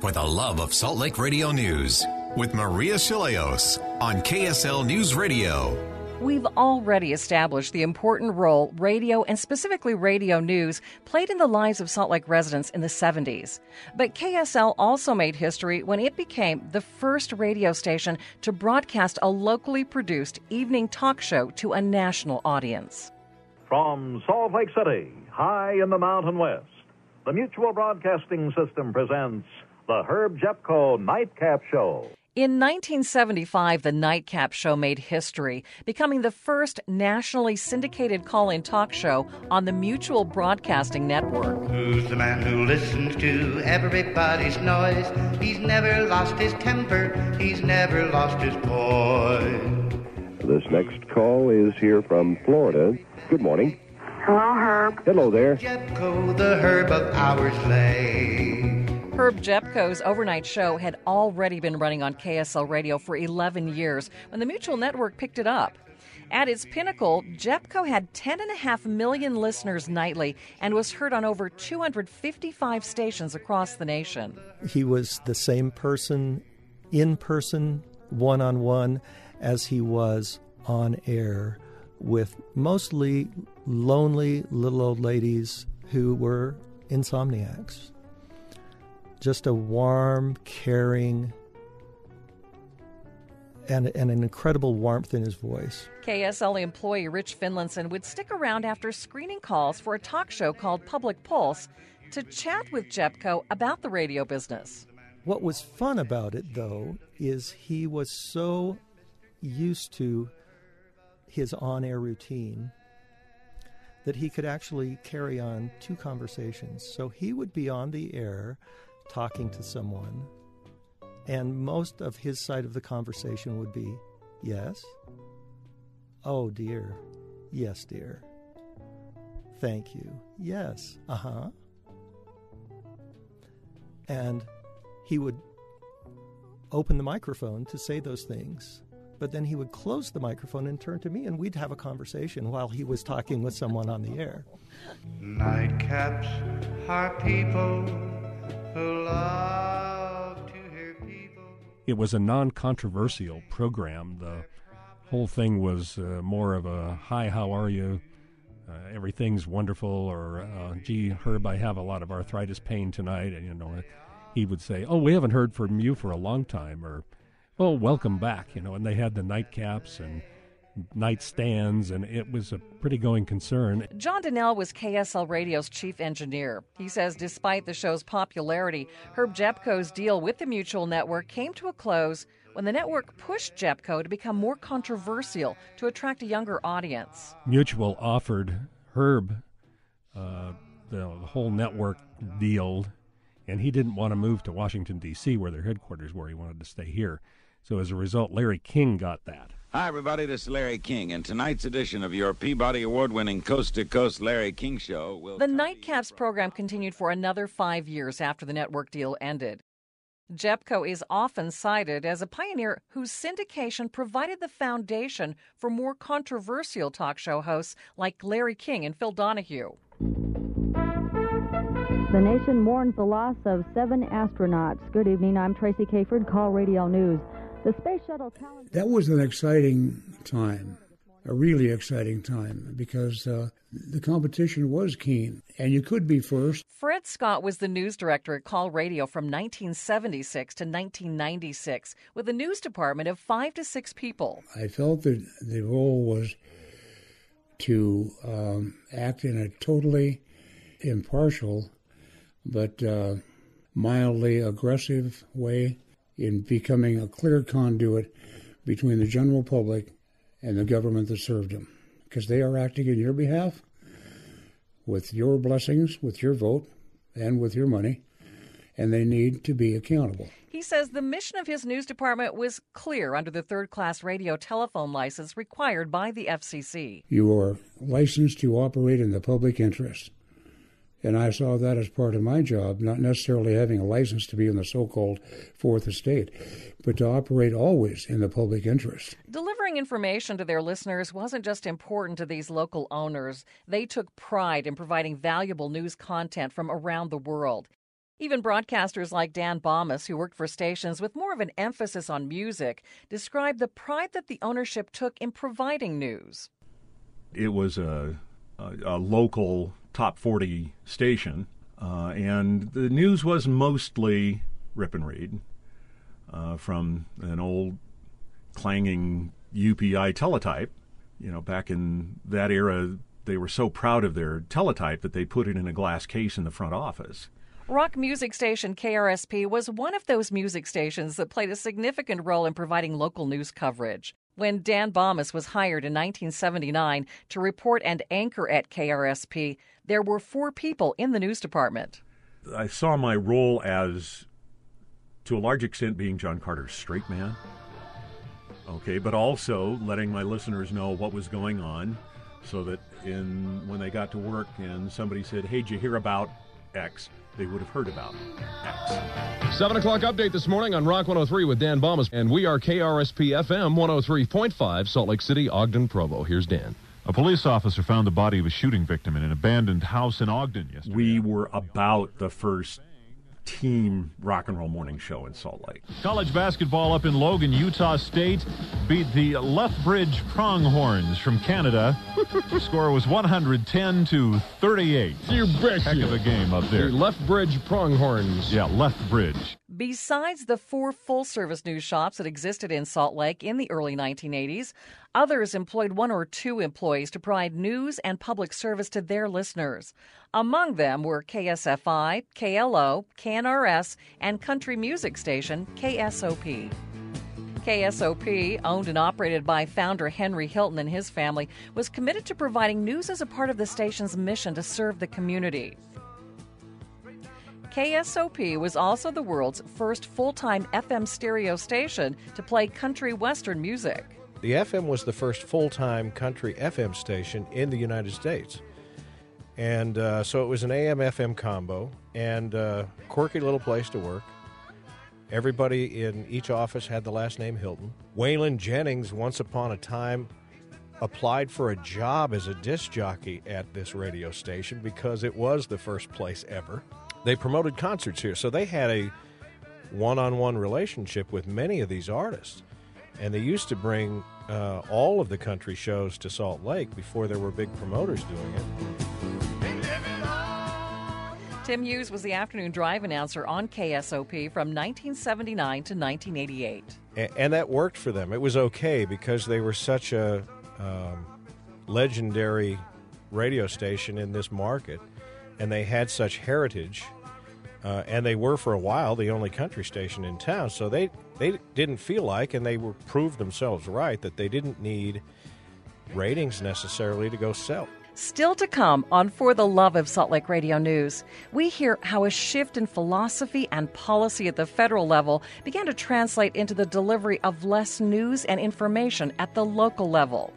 For the love of Salt Lake Radio News with Maria Shilaos on KSL News Radio. We've already established the important role radio and specifically radio news played in the lives of Salt Lake residents in the 70s. But KSL also made history when it became the first radio station to broadcast a locally produced evening talk show to a national audience. From Salt Lake City, high in the Mountain West, the Mutual Broadcasting System presents the Herb Jepko Nightcap Show. In 1975, the Nightcap Show made history, becoming the first nationally syndicated call in talk show on the Mutual Broadcasting Network. Who's the man who listens to everybody's noise? He's never lost his temper, he's never lost his poise. This next call is here from Florida. Good morning. Hello, Herb. Hello there. Jepko, the herb of our slave. Herb Jepko's overnight show had already been running on KSL radio for 11 years when the Mutual Network picked it up. At its pinnacle, Jepko had 10.5 million listeners nightly and was heard on over 255 stations across the nation. He was the same person in person, one on one, as he was on air with mostly lonely little old ladies who were insomniacs just a warm, caring, and, and an incredible warmth in his voice. KSL employee Rich Finlinson would stick around after screening calls for a talk show called Public Pulse to chat with Jepko about the radio business. What was fun about it, though, is he was so used to his on air routine that he could actually carry on two conversations. So he would be on the air talking to someone, and most of his side of the conversation would be, Yes? Oh, dear. Yes, dear. Thank you. Yes. Uh huh. And he would open the microphone to say those things, but then he would close the microphone and turn to me, and we'd have a conversation while he was talking with someone on the air. Nightcaps are people It was a non controversial program. The whole thing was uh, more of a hi, how are you? Uh, everything's wonderful, or uh, gee, Herb, I have a lot of arthritis pain tonight. And, you know, he would say, oh, we haven't heard from you for a long time, or oh, welcome back, you know. And they had the nightcaps and nightstands, and it was a pretty going concern. John Donnell was KSL Radio's chief engineer. He says despite the show's popularity, Herb Jepko's deal with the Mutual Network came to a close when the network pushed Jepko to become more controversial to attract a younger audience. Mutual offered Herb uh, the, the whole network deal, and he didn't want to move to Washington, D.C., where their headquarters were. He wanted to stay here. So as a result, Larry King got that. Hi, everybody. This is Larry King, and tonight's edition of your Peabody Award winning Coast to Coast Larry King Show will. The Nightcaps program continued for another five years after the network deal ended. Jepko is often cited as a pioneer whose syndication provided the foundation for more controversial talk show hosts like Larry King and Phil Donahue. The nation mourns the loss of seven astronauts. Good evening. I'm Tracy Kayford, KALL Radio News. The Space Shuttle Challenger. That was an exciting time, a really exciting time, because uh, the competition was keen, and you could be first. Fred Scott was the news director at KALL Radio from 1976 to 1996, with a news department of five to six people. I felt that the role was to um, act in a totally impartial but uh, mildly aggressive way in becoming a clear conduit between the general public and the government that served them. Because they are acting in your behalf with your blessings, with your vote, and with your money, and they need to be accountable. He He says the mission of his news department was clear under the third class radio telephone license required by the FCC. You are licensed to operate in the public interest. And I saw that as part of my job, not necessarily having a license to be in the so called fourth estate, but to operate always in the public interest. Delivering information to their listeners wasn't just important to these local owners, they took pride in providing valuable news content from around the world. Even broadcasters like Dan Bammes, who worked for stations with more of an emphasis on music, described the pride that the ownership took in providing news. It was a, a, a local top 40 station, uh, and the news was mostly rip and read uh, from an old clanging UPI teletype. You know, back in that era, they were so proud of their teletype that they put it in a glass case in the front office. Rock music station KRSP was one of those music stations that played a significant role in providing local news coverage. When Dan Bammes was hired in 1979 to report and anchor at KRSP, there were four people in the news department. I saw my role as, to a large extent, being John Carter's straight man. Okay, but also letting my listeners know what was going on so that in when they got to work and somebody said, Hey, did you hear about X? They would have heard about X. 7 o'clock update this morning on Rock 103 with Dan Bammes. And we are KRSP FM 103.5, Salt Lake City, Ogden, Provo. Here's Dan. A police officer found the body of a shooting victim in an abandoned house in Ogden yesterday. We were about the first team rock and roll morning show in Salt Lake. College basketball up in Logan, Utah State beat the Lethbridge Pronghorns from Canada. the Score was 110 to 38. You bet Heck you. of a game up there. The Lethbridge Pronghorns. Yeah, Lethbridge. Besides the four full service news shops that existed in Salt Lake in the early 1980s, others employed one or two employees to provide news and public service to their listeners. Among them were KSFI, KLO, KNRS, and country music station KSOP. KSOP, owned and operated by founder Henry Hilton and his family, was committed to providing news as a part of the station's mission to serve the community. KSOP was also the world's first full time FM stereo station to play country western music. The FM was the first full time country FM station in the United States. And uh, so it was an AM FM combo and uh, quirky little place to work. Everybody in each office had the last name Hilton. Waylon Jennings, once upon a time, applied for a job as a disc jockey at this radio station because it was the first place ever. They promoted concerts here, so they had a one on one relationship with many of these artists. And they used to bring uh, all of the country shows to Salt Lake before there were big promoters doing it. Tim Hughes was the afternoon drive announcer on KSOP from 1979 to 1988. And, and that worked for them. It was okay because they were such a um, legendary radio station in this market and they had such heritage. Uh, and they were for a while the only country station in town, so they they didn't feel like, and they were proved themselves right that they didn't need ratings necessarily to go sell. Still to come on For the Love of Salt Lake Radio News, we hear how a shift in philosophy and policy at the federal level began to translate into the delivery of less news and information at the local level.